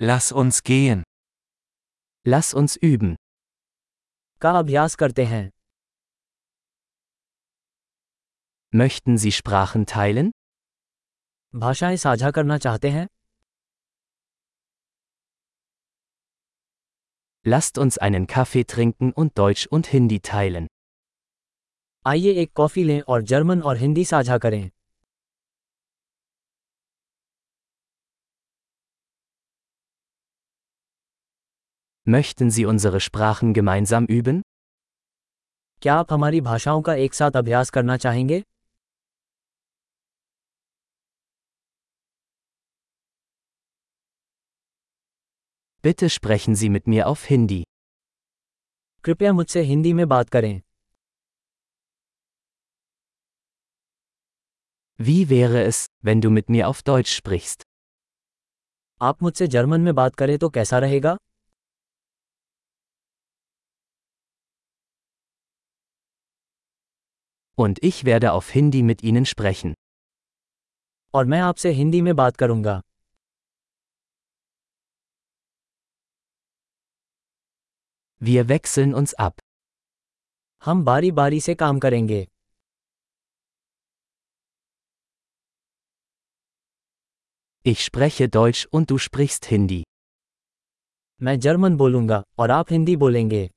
Lass uns gehen. Lass uns üben. का अभ्यास करते हैं Möchten Sie Sprachen teilen? भाषाएं साझा करना चाहते हैं Lasst uns einen Kaffee trinken und Deutsch und Hindi teilen. आइए एक कॉफी लें और जर्मन और हिंदी साझा करें Möchten Sie unsere Sprachen gemeinsam üben? क्या आप हमारी भाषाओं का एक साथ अभ्यास करना चाहेंगे Bitte sprechen Sie mit mir auf Hindi. कृपया मुझसे हिंदी में बात करें Wie wäre es, wenn du mit mir auf Deutsch sprichst? आप मुझसे जर्मन में बात करें तो कैसा रहेगा Und ich werde auf Hindi mit Ihnen sprechen. और मैं आपसे हिंदी में बात करूंगा Wir wechseln uns ab. हम बारी बारी से काम करेंगे Ich spreche Deutsch und du sprichst Hindi. मैं जर्मन बोलूंगा और आप हिंदी बोलेंगे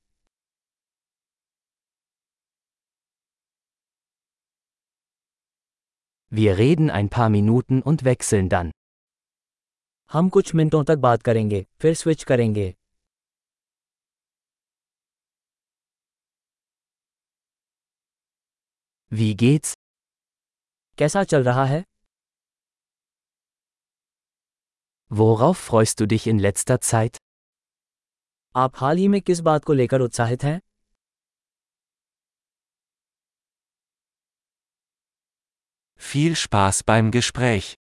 Wir reden ein paar Minuten und wechseln dann. हम कुछ मिनटों तक बात करेंगे फिर स्विच करेंगे Wie geht's? कैसा चल रहा है Worauf freust du dich in letzter Zeit? आप हाल ही में किस बात को लेकर उत्साहित हैं Viel Spaß beim Gespräch.